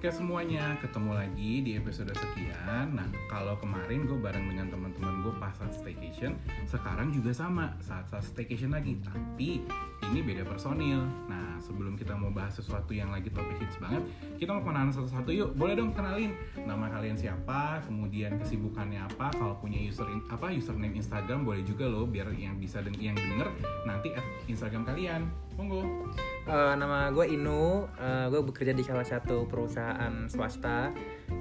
podcast semuanya, ketemu lagi di episode sekian. Nah, kalau kemarin gue bareng dengan teman-teman gue pas saat staycation, sekarang juga sama saat saat staycation lagi, tapi ini beda personil. Nah, sebelum kita mau bahas sesuatu yang lagi topik hits banget, kita mau kenalan satu-satu yuk. Boleh dong kenalin nama kalian siapa, kemudian kesibukannya apa, kalau punya user in- apa username Instagram boleh juga loh, biar yang bisa deng yang denger nanti at Instagram kalian. Monggo. Eh, nama gue Inu, gue bekerja di salah satu perusahaan swasta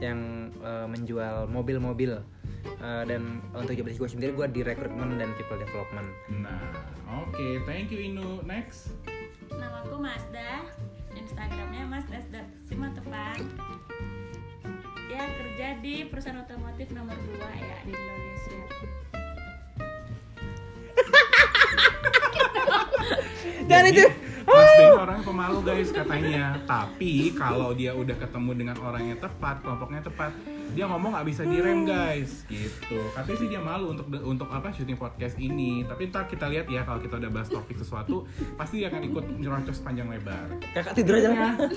yang eh, menjual mobil-mobil. Eh, dan untuk job gue sendiri gue di rekrutmen dan people development. Nah, oke, thank you Inu. Next. Namaku Mazda, Instagramnya mazda.simatepang. Ya kerja di perusahaan otomotif nomor 2 ya di Indonesia. Dan Jadi, itu Mas Den orang pemalu guys katanya. Tapi kalau dia udah ketemu dengan orang yang tepat, kelompoknya tepat, dia ngomong nggak bisa direm guys. Gitu. Katanya sih dia malu untuk untuk apa syuting podcast ini. Tapi ntar kita lihat ya kalau kita udah bahas topik sesuatu, pasti dia akan ikut nyerocos panjang lebar. kakak tidur aja lah.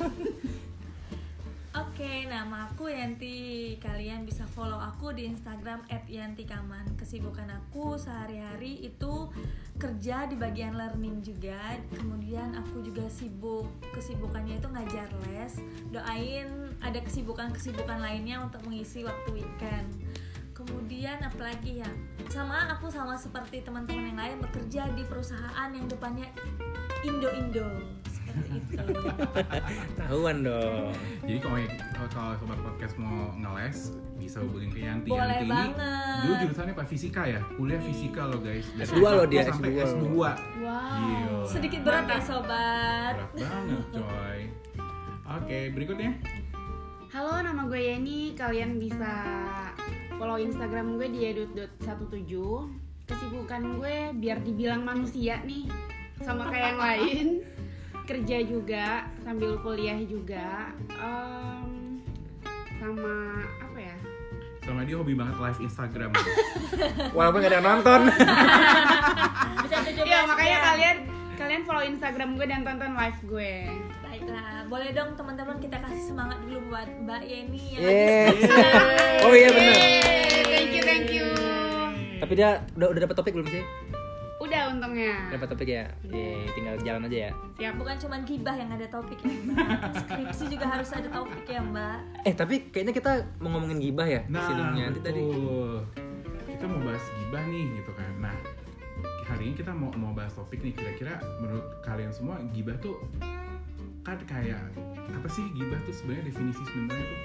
Oke, nama aku Yanti. Kalian bisa follow aku di Instagram @yantikaman. Kesibukan aku sehari-hari itu kerja di bagian learning juga. Kemudian aku juga sibuk. Kesibukannya itu ngajar les. Doain ada kesibukan-kesibukan lainnya untuk mengisi waktu weekend. Kemudian apalagi ya? Sama aku sama seperti teman-teman yang lain bekerja di perusahaan yang depannya Indo-Indo. Seperti itu. Tahuan dong. Jadi kalau kalau sobat podcast mau ngeles bisa hubungin ke Yanti. Boleh Yanti ini banget. dulu jurusannya Pak Fisika ya, kuliah fisika loh guys. Dari S2 loh dia, S1 sampai S2. S2. Wow. Gila. Sedikit berat ya sobat. Berat banget coy. Oke, berikutnya. Halo, nama gue Yeni. Kalian bisa follow Instagram gue di edut.17. Kesibukan gue biar dibilang manusia nih, sama kayak yang lain. Kerja juga sambil kuliah juga. Em, sama apa ya? Sama dia hobi banget live Instagram. Walaupun gak ada yang nonton. Iya, makanya kalian kalian follow Instagram gue dan tonton live gue. Baiklah, boleh dong teman-teman kita kasih semangat dulu buat Mbak Yeni yang lagi Oh iya benar. Yeay, thank you, thank you. Tapi dia udah udah dapat topik belum sih? Udah untungnya. Dapat topik ya. Yeay, tinggal jalan aja ya. Siap. bukan cuma gibah yang ada topik ya Mbak. Skripsi juga harus ada topik ya Mbak. Eh tapi kayaknya kita mau ngomongin gibah ya di Nah, sininya nanti tadi. Kita mau bahas gibah nih gitu kan. Nah, hari ini kita mau mau bahas topik nih kira-kira menurut kalian semua gibah tuh kan kayak apa sih gibah tuh sebenarnya definisi sebenarnya tuh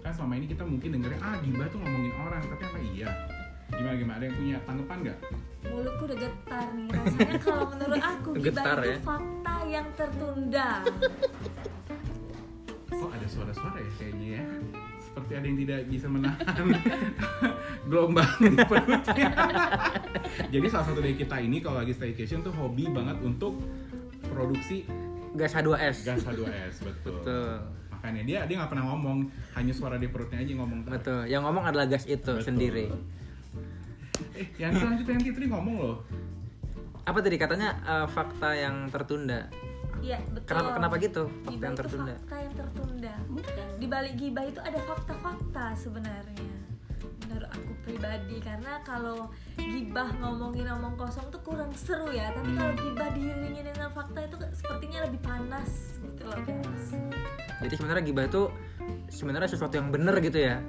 kan selama ini kita mungkin dengernya ah gibah tuh ngomongin orang tapi apa iya gimana gimana ada yang punya tanggapan nggak Mulutku udah getar nih. Rasanya kalau menurut aku gibah Getar itu ya. fakta yang tertunda. kok ada suara-suara ya kayaknya ya seperti ada yang tidak bisa menahan gelombang di perutnya jadi salah satu dari kita ini kalau lagi staycation tuh hobi banget untuk produksi Gas H2S. gas H2S betul, Betul. makanya dia dia nggak pernah ngomong hanya suara di perutnya aja yang ngomong Betul. Yang ngomong adalah gas itu Betul. sendiri. eh yang lanjut yang tadi ngomong loh Apa tadi katanya eh, fakta yang tertunda? Iya, betul. Kenapa kenapa gitu? Fakta Gibah yang itu tertunda. fakta yang tertunda. Di balik gibah itu ada fakta-fakta sebenarnya. Menurut aku pribadi karena kalau gibah ngomongin omong kosong tuh kurang seru ya. Tapi kalau gibah diiringi dengan fakta itu sepertinya lebih panas gitu loh guys. Jadi sebenarnya gibah itu sebenarnya sesuatu yang benar gitu ya.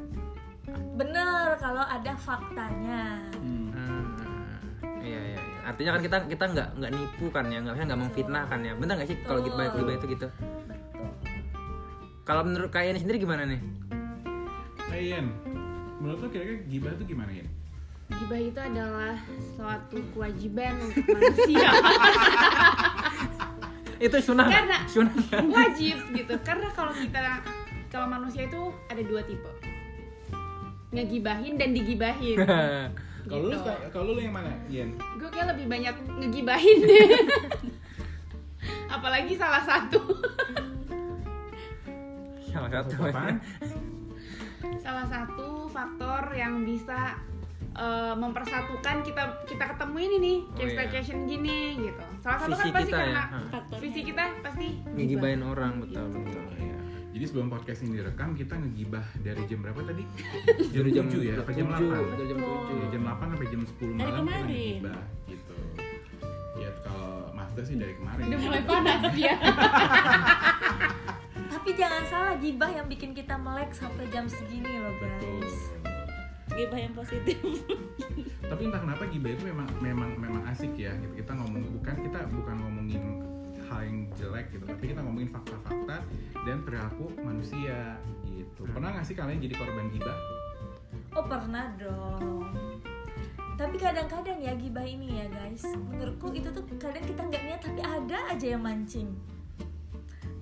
Bener kalau ada faktanya. Hmm. Hmm, iya iya. iya. Artinya kan kita kita nggak nggak nipu kan ya, nggak nggak memfitnah kan ya. Bener nggak sih kalau gibah gibah itu gitu? Betul. Kalau menurut kalian sendiri gimana nih? Yen, menurut lo kira-kira gibah tuh gimana Yen? Gibah itu adalah suatu kewajiban untuk manusia. Itu sunah nggak? Karena- sunah. nggak? Wajib gitu. Karena kalau kita kalau manusia itu ada dua tipe. Ngegibahin dan digibahin. Kalau lu Gitu. suka- kalau lu yang mana Yen? Gue kayak lebih banyak ngegibahin deh. Apalagi salah satu. Salah satu. Salah satu faktor yang bisa eh, mempersatukan kita kita ketemu ini nih Oh, kayak iya. staycation gini gitu. Salah satu Visi kan pasti kita ya, karena ha. visi kita pasti Ngegibahin orang betul betul. Iya. Jadi sebelum podcast ini direkam kita ngegibah dari jam berapa tadi? Jam Dari jam 7 ya, apa jam 7, 8? dari jam Betul. 7. Ya, jam 8 sampai jam 10 Dari malam kita kemarin. ngegibah gitu. Ya kalau Mazda sih dari kemarin. Udah mulai panas ya. Tapi jangan salah gibah yang bikin kita melek sampai jam segini loh Betul. Gibah yang positif Tapi entah kenapa gibah itu memang memang memang asik ya. Gitu. Kita ngomong bukan kita bukan ngomongin hal yang jelek gitu, tapi kita ngomongin fakta-fakta dan perilaku manusia gitu. Pernah nggak sih kalian jadi korban gibah? Oh pernah dong. Tapi kadang-kadang ya gibah ini ya guys, menurutku itu tuh kadang kita nggak niat tapi ada aja yang mancing.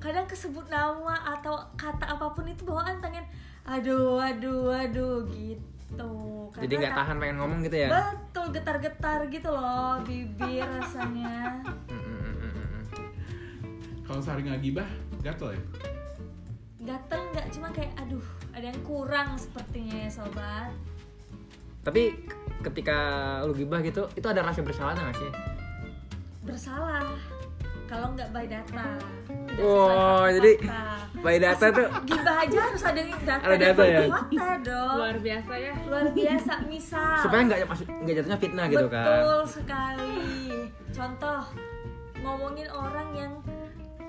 Kadang kesebut nama atau kata apa pun itu bawaan pengen, aduh, aduh, aduh gitu. Jadi nggak tahan pengen ngomong gitu ya? Betul getar-getar gitu loh bibir rasanya. Kalau sehari nggak gibah, gatel ya? Gatel nggak cuma kayak, aduh, ada yang kurang sepertinya ya sobat. Tapi ketika lu gibah gitu, itu ada rasa bersalah nggak sih? Bersalah kalau nggak by data. Tidak Wow, sesuai jadi fakta-fakta. by data tuh gibah aja harus ada data Ada data ya? fakta dong Luar biasa ya. luar biasa misal supaya nggak nggak jatuhnya fitnah gitu kan? betul sekali contoh ngomongin orang yang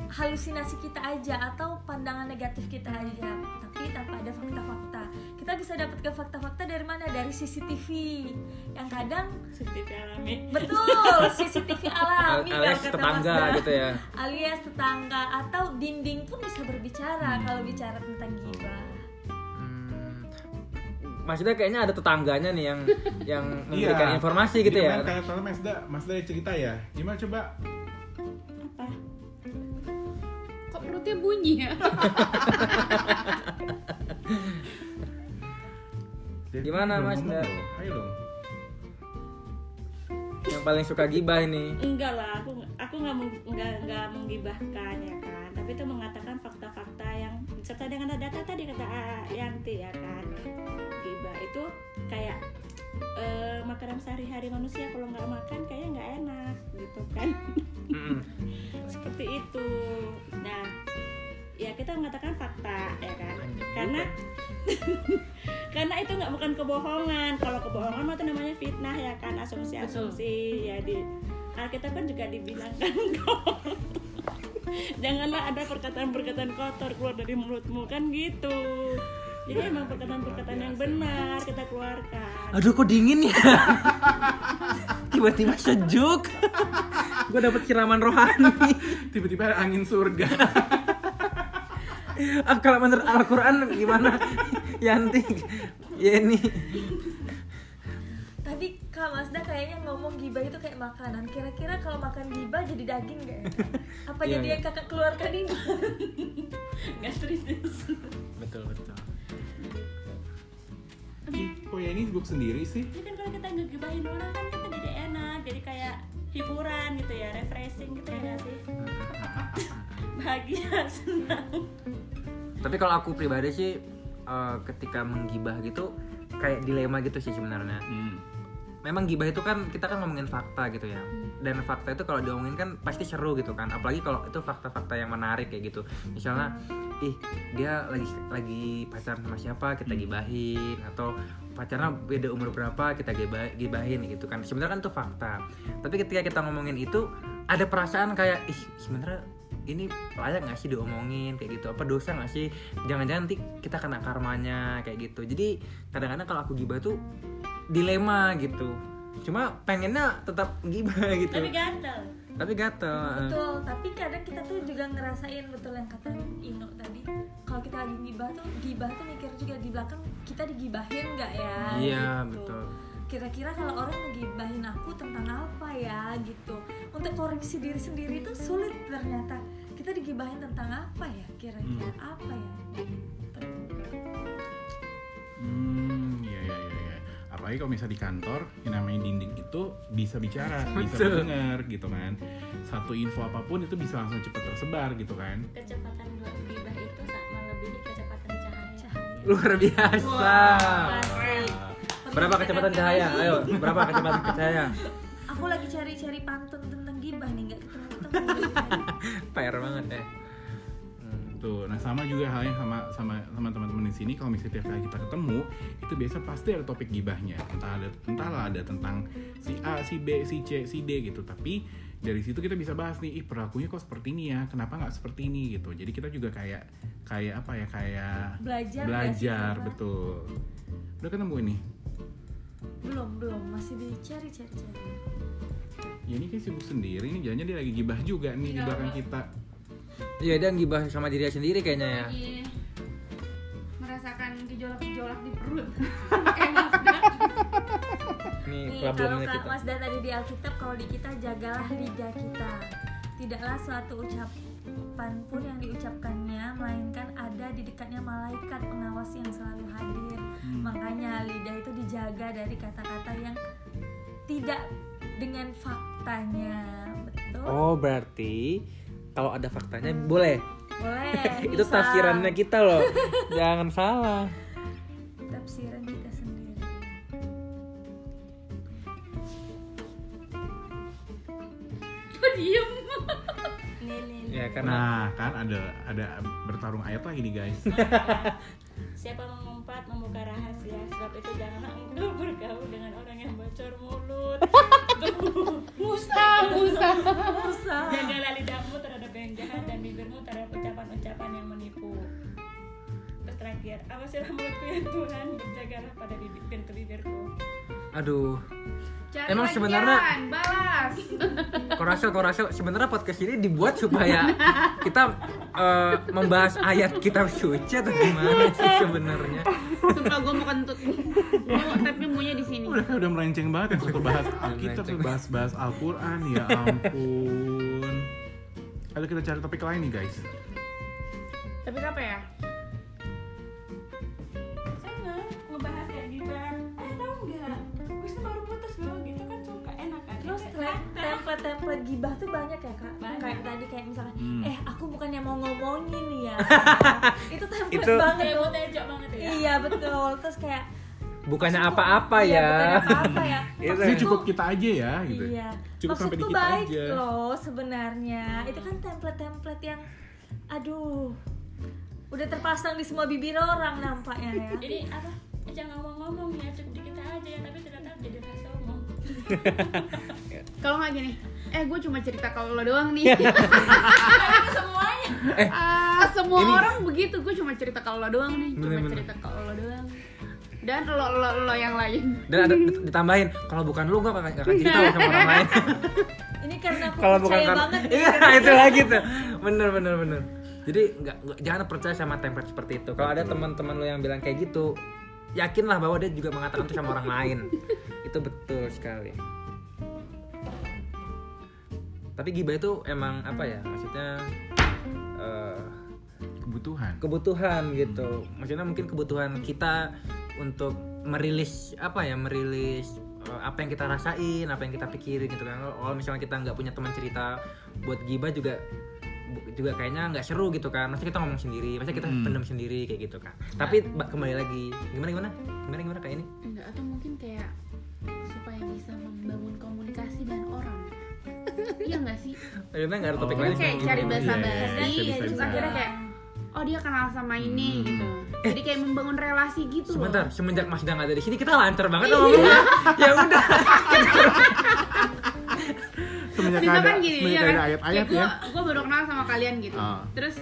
halusinasi kita aja atau pandangan negatif kita aja tapi tanpa ada fakta-fakta kita bisa dapatkan fakta-fakta dari mana dari CCTV yang kadang positif alami betul CCTV alami alias kata tetangga Mas gitu ya. alias tetangga atau dinding pun bisa berbicara kalau bicara tentang gibah Hmm, maksudnya kayaknya ada tetangganya nih yang yang memberikan Iya. informasi gitu Jadi ya. Kayak tadi Mazda, Mazda cerita ya. Gimana coba? apa Kok perutnya bunyi ya? Dia Gimana, belum Mazda? ngomong loh. Ayo dong. Yang paling suka gibah ini. enggak lah aku aku nggak meng- nggak nggak menggibahkan ya kan tapi itu mengatakan fakta-fakta yang serta dengan data tadi kata A- Yanti ya kan gibah itu kayak eh, makanan sehari-hari manusia kalau nggak makan kayaknya nggak enak gitu kan Mm-mm. seperti itu nah ya kita mengatakan fakta ya kan karena kebohongan kalau kebohongan mah itu namanya fitnah ya kan asumsi-asumsi ya di Alkitab kan juga dibilangkan kok janganlah ada perkataan-perkataan kotor keluar dari mulutmu kan gitu jadi emang perkataan-perkataan yang benar kita keluarkan Aduh kok dingin ya. Tiba-tiba sejuk. Gue dapet siraman rohani. Tiba-tiba ada angin surga. Ah, kalau menurut Al-Quran gimana? Yanti, Yeni. Tadi Kak Masda kayaknya ngomong gibah itu kayak makanan. Kira-kira kalau makan gibah jadi daging gak ya? Apa Iya, jadi iya. yang kakak keluarkan ini? gastritis Betul betul. Kok ya ini sibuk sendiri sih? Jadi kan kalau kita ngegibahin orang kan kita jadi enak, jadi kayak hiburan gitu ya, refreshing gitu ya nggak sih? Bahagia, senang. Tapi kalau aku pribadi sih eh, ketika menggibah gitu kayak dilema gitu sih sebenarnya. Hmm. Memang gibah itu kan kita kan ngomongin fakta gitu ya. Dan fakta itu kalau diomongin kan pasti seru gitu kan. Apalagi kalau itu fakta-fakta yang menarik kayak gitu. Misalnya ih dia lagi lagi pacaran sama siapa kita gibahin atau pacaran beda umur berapa kita giba- gibahin gitu kan. Sebenarnya kan itu fakta. Tapi ketika kita ngomongin itu ada perasaan kayak ih sebenarnya ini layak nggak sih diomongin kayak gitu apa dosa nggak sih jangan-jangan nanti kita kena karmanya kayak gitu jadi kadang-kadang kalau aku gibah tuh dilema gitu cuma pengennya tetap gibah gitu Tapi gatel. tapi gatel betul, tapi kadang kita tuh juga ngerasain betul yang kata Ino tadi. Kalau kita lagi gibah tuh, gibah tuh mikir juga di belakang kita digibahin nggak ya? iya gitu. betul Kira-kira kalau orang ngegibahin aku tentang apa ya gitu. Untuk koreksi diri sendiri tuh sulit ternyata. Kita digibahin tentang apa ya? Kira-kira apa ya? Gitu. Hmm, iya iya iya. iya. Apalagi kalau misalnya di kantor, yang namanya dinding itu bisa bicara, bisa mendengar gitu kan. Satu info apa pun itu bisa langsung cepat tersebar gitu kan. Kecepatan dua gibah itu sama melebihi kecepatan cahaya. Cahaya. luar biasa Asik. Berapa kecepatan cahaya ayo berapa kecepatan cahaya Aku lagi cari-cari pantun tentang gibah nih, nggak ketemu-ketemu. PR banget ya Hmm. Betul. Nah sama juga halnya sama sama sama teman-teman di sini kalau misalnya tiap kali kita ketemu itu biasa pasti ada topik gibahnya. Entah ada entahlah ada tentang si A, si B, si C, si D gitu. Tapi dari situ kita bisa bahas nih, ih perilakunya kok seperti ini ya, kenapa nggak seperti ini gitu. Jadi kita juga kayak kayak apa ya kayak Belajar belajar betul. Udah ketemu ini? Belum belum. Masih dicari cari cari. Ya ini kayak sibuk sendiri. Nih, jangan dia lagi gibah juga nih di belakang kita. Iya dan gibah sama diri sendiri kayaknya ya. lagi merasakan gejolak-gejolak di perut. Ini nih kalau kita. Mas Dan tadi di Alkitab kalau di kita jagalah lidah kita. Tidaklah suatu ucapan pun yang diucapkannya melainkan ada di dekatnya malaikat pengawas yang selalu hadir Hmm. makanya lidah itu dijaga dari kata-kata yang tidak dengan faktanya betul Oh berarti kalau ada faktanya boleh. boleh Itu tafsirannya kita loh. Jangan salah. tafsiran kita sendiri kok diem nih nih nih. Ya karena Nah kan ada ada bertarung ayat lagi nih guys. siapa mengumpat membuka rahasia. Sebab itu janganlah engkau bergaul dengan orang yang bocor mulut. Musa Musa. Musa. Jagalah lidahmu terhadap yang jahat dan bibirmu terhadap ucapan-ucapan yang menipu. Terus terakhir awasilah mulutku ya Tuhan. Berjagalah pada bibir pintu bibirku aduh. Cari Emang sebenarnya- balas. Korasel Korasel sebenarnya podcast ini dibuat supaya kita eh, membahas ayat kitab suci atau gimana sih sebenarnya? sumpah gue mau kentut tapi maunya di sini. Udah udah melenceng banget yang satu bahas Alkitab Melenceng. bahas bahas Al-Quran ya ampun. Ayo kita cari topik lain nih guys. Tapi apa ya template-template gibah tuh banyak ya kak? Banyak. Kayak tadi kayak misalkan, Hmm. eh aku bukannya mau ngomongin ya. Itu template Itu- banget kayak tuh. banget ya? Iya betul, terus kayak Bukannya apa-apa iya, ya. bukannya apa-apa ya. Ini Maksudku- cukup kita aja ya gitu. Iya, Cukup sampai di maksudku kita baik aja. loh sebenarnya. Itu kan template-template yang, aduh Udah terpasang di semua bibir orang nampaknya ya. Jadi apa? Eh, jangan ngomong-ngomong ya cukup di kita aja ya tapi ternyata jadi rasa omong kalau nggak gini eh gue cuma cerita kalau lo doang nih Tapi semuanya ke semua Ini- orang begitu gue cuma cerita kalau lo doang nih cuma Bener-bener. cerita kalau lo doang dan lo lo lo yang lain Dan ada ditambahin kalau bukan lu gak akan gak akan cerita sama orang lain. Ini karena aku kalau bukan karena banget Iya, itu lagi tuh. Bener bener bener. Jadi nggak nggak- jangan percaya sama template seperti itu. Kalau ada teman-teman lo yang bilang kayak gitu, yakinlah bahwa dia juga mengatakan itu sama orang lain. itu betul sekali. Tapi gibah itu emang apa ya? Maksudnya eh, Kebutuhan. kebutuhan gitu. Maksudnya mungkin kebutuhan kita untuk merilis apa ya merilis eh, apa yang kita rasain apa yang kita pikirin gitu kan. Kalau misalnya kita nggak punya teman cerita buat gibah juga juga kayaknya nggak seru gitu kan. Masa kita ngomong sendiri masa kita Hmm. pendam sendiri kayak gitu kan. Tapi ba- kembali lagi gimana gimana? Gimana gimana kayak ini? Enggak atau mungkin kayak supaya bisa membangun komunikasi dengan orang iya nggak sih? Ternyata nggak ada topik Oh, lain. Kayak cari bahasa Iya, iya, basi bisa, bisa, terus bisa. akhirnya kayak oh dia kenal sama ini Hmm. gitu. Jadi kayak membangun relasi gitu loh. sebentar semenjak Mas Dang ada di sini kita lancar banget ngomongnya ya udah. Semenjak misalkan ada, gini semenjak ya ada kan? ayat-ayat gue ya. gue baru kenal sama kalian gitu. Ah. terus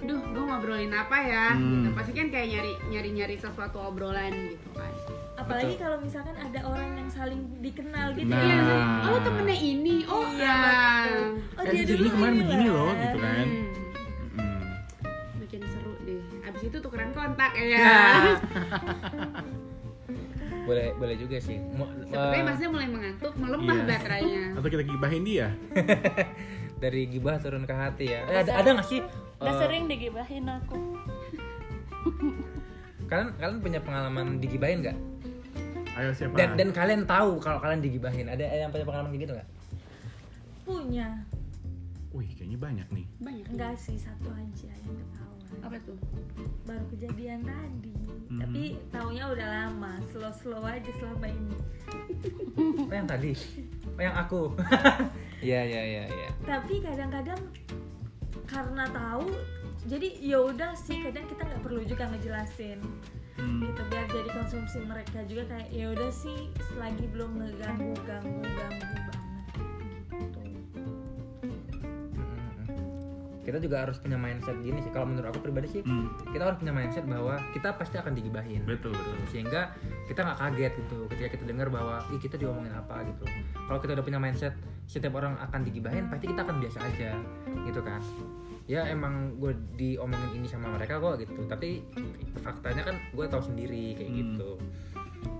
duh gue ngobrolin apa ya? Hmm. gitu pasti kan kayak nyari nyari nyari sesuatu obrolan gitu kan Apalagi kalau misalkan ada orang yang saling dikenal gitu Nah. ya. Oh temennya ini. Oh Iya, ya. Oh, Eh, dia dulu ini kemarin ini begini lah. loh gitu kan. Hmm, Hmm. makin seru deh. Abis itu tukeran kontak ya. Ya. boleh boleh juga sih. Mo- sepertinya eh, masnya mulai mengantuk melemah Iya. baterainya. Atau kita gibahin dia? Dari gibah turun ke hati ya. Eh, ada ada nggak sih udah eh, sering digibahin aku. Kalian kalian punya pengalaman digibahin nggak Ayo siapa? dan dan kalian tahu kalau kalian digibahin ada yang punya pengalaman kayak gitu nggak? Punya. Wih kayaknya banyak nih. Banyak. Enggak sih, satu aja yang ketahuan. Apa tuh? Baru kejadian tadi. Mhm. Tapi taunya udah lama, slow-slow aja selama ini. Oh yang tadi? Oh yang aku. Iya iya iya iya. Tapi kadang-kadang karena tahu jadi ya udah sih kadang kita nggak perlu juga ngejelasin Hmm. gitu biar jadi konsumsi mereka juga kayak ya udah sih selagi belum ngeganggu ganggu ganggu banget. Gitu kita juga harus punya mindset gini sih kalau menurut aku pribadi sih Hmm. kita harus punya mindset bahwa kita pasti akan digibahin. Betul betul. Sehingga kita nggak kaget gitu ketika kita dengar bahwa ih kita diomongin apa gitu. Kalau kita udah punya mindset setiap orang akan digibahin pasti kita akan biasa aja gitu kan ya emang gue diomongin ini sama mereka kok gitu. Tapi faktanya kan gue tahu sendiri kayak Hmm. gitu.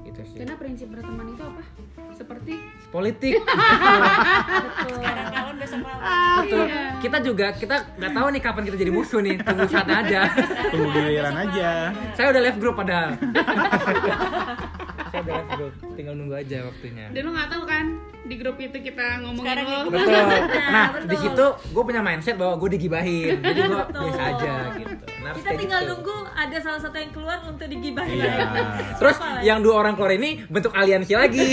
Gitu sih. Karena prinsip berteman itu apa? Seperti? Politik. Betul. Sekarang besok malam betul. iya. kita juga kita nggak tahu nih kapan kita jadi musuh nih. Tunggu saatnya aja tunggu giliran aja. Saya udah left group padahal group tinggal nunggu aja waktunya dan lo nggak tahu kan di grup itu kita ngomongin Sekarang lo. betul nah betul. di situ gue punya mindset bahwa gue digibahin jadi gue biasa aja gitu Nah, kita tinggal gitu. nunggu ada salah satu yang keluar untuk digibahin Iya. terus lagi? yang dua orang keluar ini bentuk aliansi lagi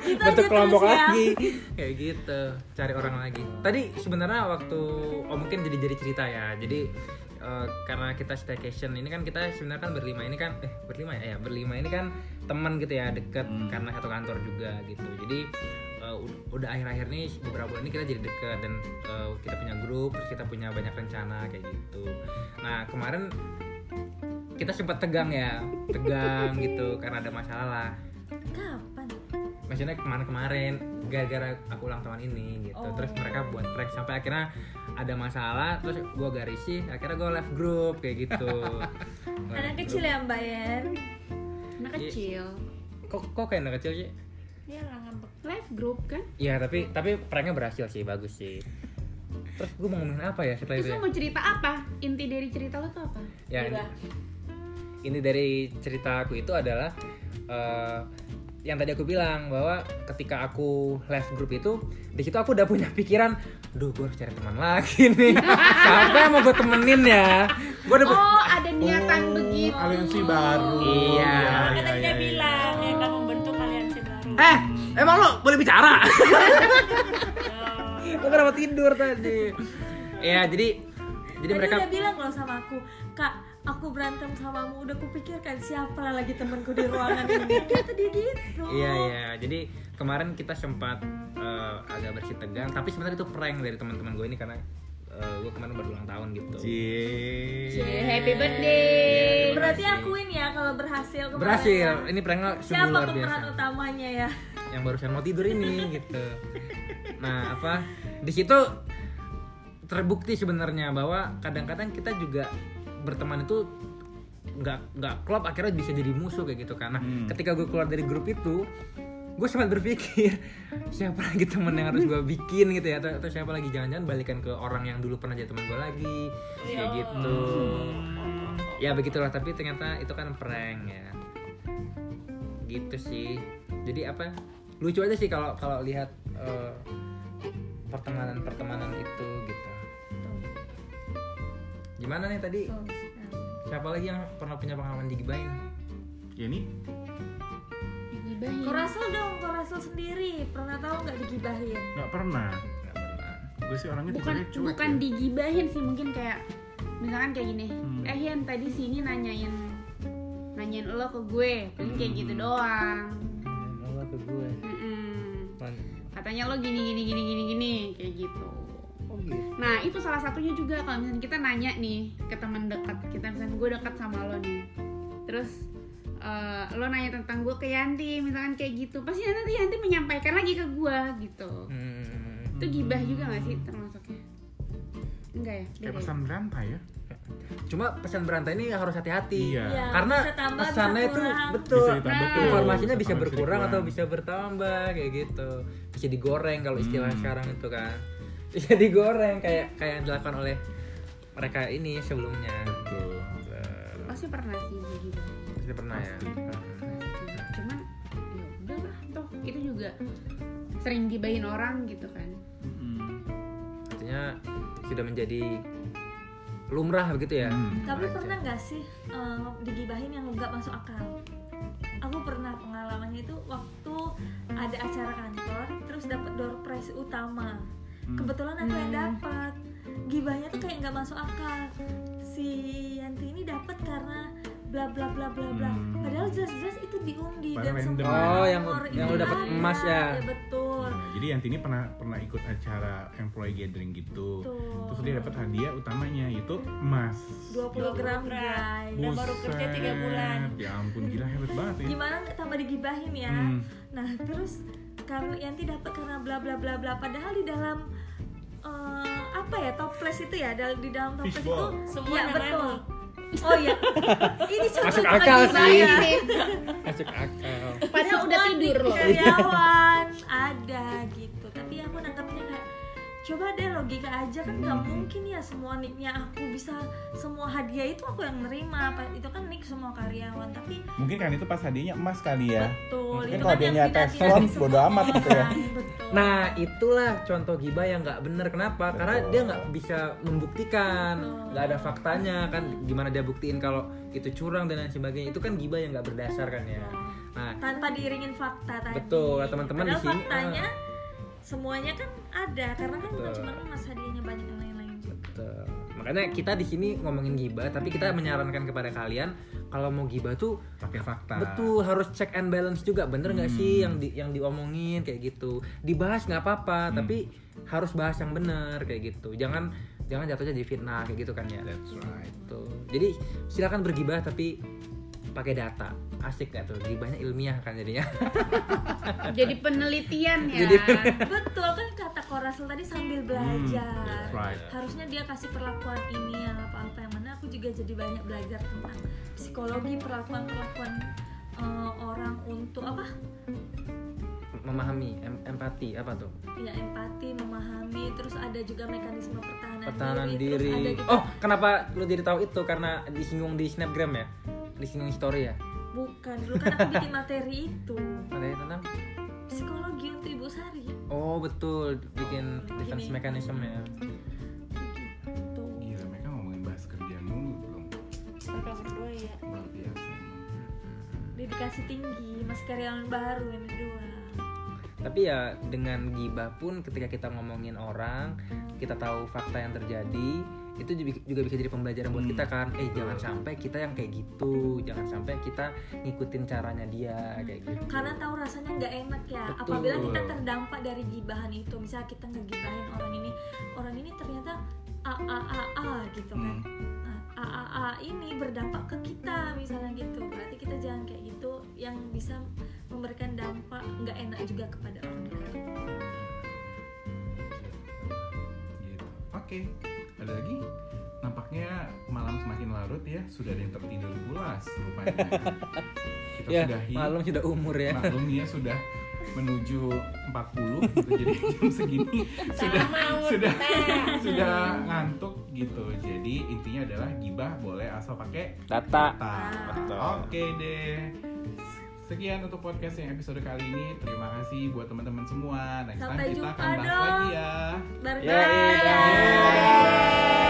Gitu bentuk aja kelompok terus ya. lagi kayak gitu cari orang lagi tadi sebenarnya waktu oh mungkin jadi jadi cerita ya jadi eh, karena kita staycation ini kan kita sebenarnya kan berlima ini kan eh berlima ya, ya berlima ini kan teman gitu ya deket Hmm. karena satu kantor juga gitu. Jadi eh, ud- udah akhir-akhir ini beberapa bulan ini kita jadi deket dan eh, kita punya grup terus kita punya banyak rencana kayak gitu. Nah kemarin kita sempat tegang ya tegang gitu karena ada masalah kapan? Maksudnya kemarin-kemarin gara-gara aku ulang tahun ini gitu. Oh. terus mereka buat prank sampai akhirnya ada masalah terus gue gak risih akhirnya gue left group kayak gitu anak kecil ya mbak Yen Anak kecil. kok kok kayak anak kecil sih ngambek Live group kan? Iya tapi tapi pranknya berhasil sih bagus sih terus gue mau ngomongin apa ya setelah Terus itu lo ya? mau cerita apa? Inti dari cerita lo tuh apa? ya ini, Gila. ini dari cerita aku itu adalah eh, yang tadi aku bilang bahwa ketika aku left group itu di situ aku udah punya pikiran duh gue harus cari teman lagi nih siapa yang mau gue temenin ya gue udah Oh, ada niatan begitu. aliansi baru Iya. kan iya, tadi dia iya, bilang iya. ya kamu bentuk aliansi baru eh emang lo boleh bicara Oh. lo kenapa tidur tadi ya jadi jadi Tadi mereka udah bilang loh sama aku kak aku berantem samamu udah kupikirkan siapa lah lagi temanku di ruangan ini kata dia gitu Iya iya. Jadi kemarin kita sempat eh, agak bersih tegang, tapi sebenarnya itu prank dari teman-teman gue ini karena gue kemarin baru ulang tahun gitu. Cie. Happy birthday. berarti akuin ya kalau berhasil kemarin Berhasil. ya. Ini pranknya sungguh siapa luar pemeran biasa. utamanya ya Yang barusan mau tidur ini gitu. Nah apa? Di situ terbukti sebenarnya bahwa kadang-kadang kita juga berteman itu nggak nggak klop akhirnya bisa jadi musuh kayak gitu karena Hmm. ketika gue keluar dari grup itu gue sempat berpikir siapa lagi temen yang harus gue bikin gitu ya? Atau, atau siapa lagi? Jangan-jangan balikan ke orang yang dulu pernah jadi teman gue lagi kayak gitu. Ya begitulah tapi ternyata itu kan prank ya. Gitu sih. Jadi apa? Lucu aja sih kalau kalau lihat eh, pertemanan pertemanan itu. gitu gimana nih tadi siapa lagi yang pernah punya pengalaman digibahin Ya ini Digibahin. Korasel dong, Korasel sendiri Pernah tahu nggak digibahin? nggak pernah. Nggak pernah. Gue sih orangnya bukan cuek bukan ya. digibahin sih mungkin kayak misalkan kayak gini Hmm. eh Yan tadi sini nanyain nanyain lo ke gue paling kayak gitu doang Allah ke gue Mm-mm. Man- katanya lo gini gini gini gini gini kayak gitu gitu nah itu salah satunya juga kalau misalnya kita nanya nih ke teman dekat kita misalnya gue dekat sama lo nih. Terus eh, lo nanya tentang gue ke Yanti misalkan kayak gitu pasti nanti Yanti menyampaikan lagi ke gue gitu. Hmm. itu gibah juga gak sih termasuknya? Enggak ya? Kayak ya? pesan berantai ya. cuma pesan berantai ini harus hati-hati. Iya. Iya, karena bisa tambah, bisa pesannya itu betul. Bisa ditambah Nah, informasinya bisa Sama berkurang atau bisa bertambah kayak gitu. Bisa digoreng kalau istilah Hmm. sekarang itu kan bisa digoreng kayak kayak yang dilakukan oleh mereka ini sebelumnya Betul. Eh, pasti pernah sih gitu pasti pernah ya cuman ya udahlah toh itu juga sering gibahin orang gitu kan Mm-mm. artinya sudah menjadi lumrah begitu ya Hmm. Tapi Aja. pernah nggak sih eh, digibahin yang nggak masuk akal? Aku pernah pengalamannya itu waktu ada acara kantor, terus dapat door prize utama. Hmm. Kebetulan aku yang Hmm. dapat. gibahnya tuh kayak nggak masuk akal si Yanti ini dapat karena bla bla bla bla bla Hmm. padahal jelas-jelas itu diundi dan Padahal semua random. Oh, yang- yang itu lu dapet ada. emas ya? betul Nah, jadi Yanti ini pernah pernah ikut acara employee gathering gitu Betul. terus dia dapat hadiah utamanya yaitu emas 20 gram guys Dan baru kerja tiga Buset, bulan. ya ampun gila hebat banget ya gimana tambah digibahin ya Hmm. nah terus karena Yanti dapat karena bla bla bla bla padahal di dalam eh, apa ya toples itu ya di dalam toples itu. Semua ya betul emang. oh iya ini contoh Masuk akal sih. ya. Masuk akal. Padahal udah tidur loh. karyawan ada gitu tapi aku nangkapnya coba deh logika aja kan nggak Hmm. mungkin ya semua nicknya aku bisa semua hadiah itu aku yang nerima Apa- itu kan nick semua karyawan tapi Mungkin kan itu pas hadiahnya emas kali ya. betul Mungkin itu kalau kan tidak- slot, tidak bodo amat gitu ya. betul Nah itulah contoh gibah yang nggak bener kenapa? Karena Betul. dia nggak bisa membuktikan, nggak ada faktanya kan. Gimana dia buktiin kalau itu curang dan lain sebagainya? Itu kan gibah yang nggak berdasar kan ya. Nah tanpa diiringin fakta tadi Betul, teman-teman di sini, faktanya semuanya kan ada karena kan bukan cuma emas hadiahnya banyak yang lain-lain juga betul. Makanya kita di sini ngomongin gibah, tapi kita menyarankan kepada kalian kalau mau gibah tuh pakai fakta betul harus check and balance juga bener nggak Hmm. sih yang di, yang diomongin kayak gitu dibahas nggak apa-apa Hmm. tapi harus bahas yang bener kayak gitu jangan jangan jatuhnya jadi fitnah kayak gitu kan ya that's right Tuh. Jadi silakan bergibah tapi pakai data. Asik gak tuh? Gibahnya ilmiah kan jadinya. Jadi penelitian ya. Jadi- betul kan kata Korasel tadi sambil belajar that's right. harusnya dia kasih perlakuan ini yang apa-apa yang mana aku juga jadi banyak belajar tentang psikologi perlakuan perlakuan orang untuk apa Memahami, em- empati apa tuh? ya empati memahami terus ada juga mekanisme pertahanan, Pertahanan diri, terus ada diri. juga Oh, kenapa lu jadi tahu itu? Karena disinggung di Snapgram ya? Disinggung story ya? bukan dulu kan aku bikin materi itu Materi tentang psikologi untuk ibu Sari Oh, betul. Bikin Oh, defense gini. mechanism ya. tuh gila mereka ngomongin bahas kerjaan dulu belum Mereka berdua ya. luar biasa dedikasi tinggi masih karyawan baru ini dua Tapi ya dengan gibah pun ketika kita ngomongin orang, kita tahu fakta yang terjadi, itu juga- juga bisa jadi pembelajaran buat Hmm. kita kan. Eh jangan sampai kita yang kayak gitu, jangan sampai kita ngikutin caranya dia kayak gitu. karena tahu rasanya nggak enak ya Betul. apabila kita terdampak dari gibahan itu misalnya kita ngegibahin orang ini orang ini ternyata a a a a gitu kan Hmm. A a a ini berdampak ke kita misalnya gitu berarti kita jangan kayak gitu yang bisa memberikan dampak nggak enak juga kepada orang lain gitu oke ada lagi? Nampaknya malam semakin larut ya sudah ada yang tertidur pulas rupanya. Kita Ya, sudahi. malum sudah umur ya. maklum ya sudah menuju 40 gitu jadi jam segini. Sudah sudah sudah ngantuk gitu. Jadi intinya adalah gibah boleh asal pakai Data. data. Betul. oke deh Sekian untuk podcast yang episode kali ini. Terima kasih buat teman-teman semua. Next Sampai time kita akan bahas lagi ya. Bye. Yeah, yeah, yeah.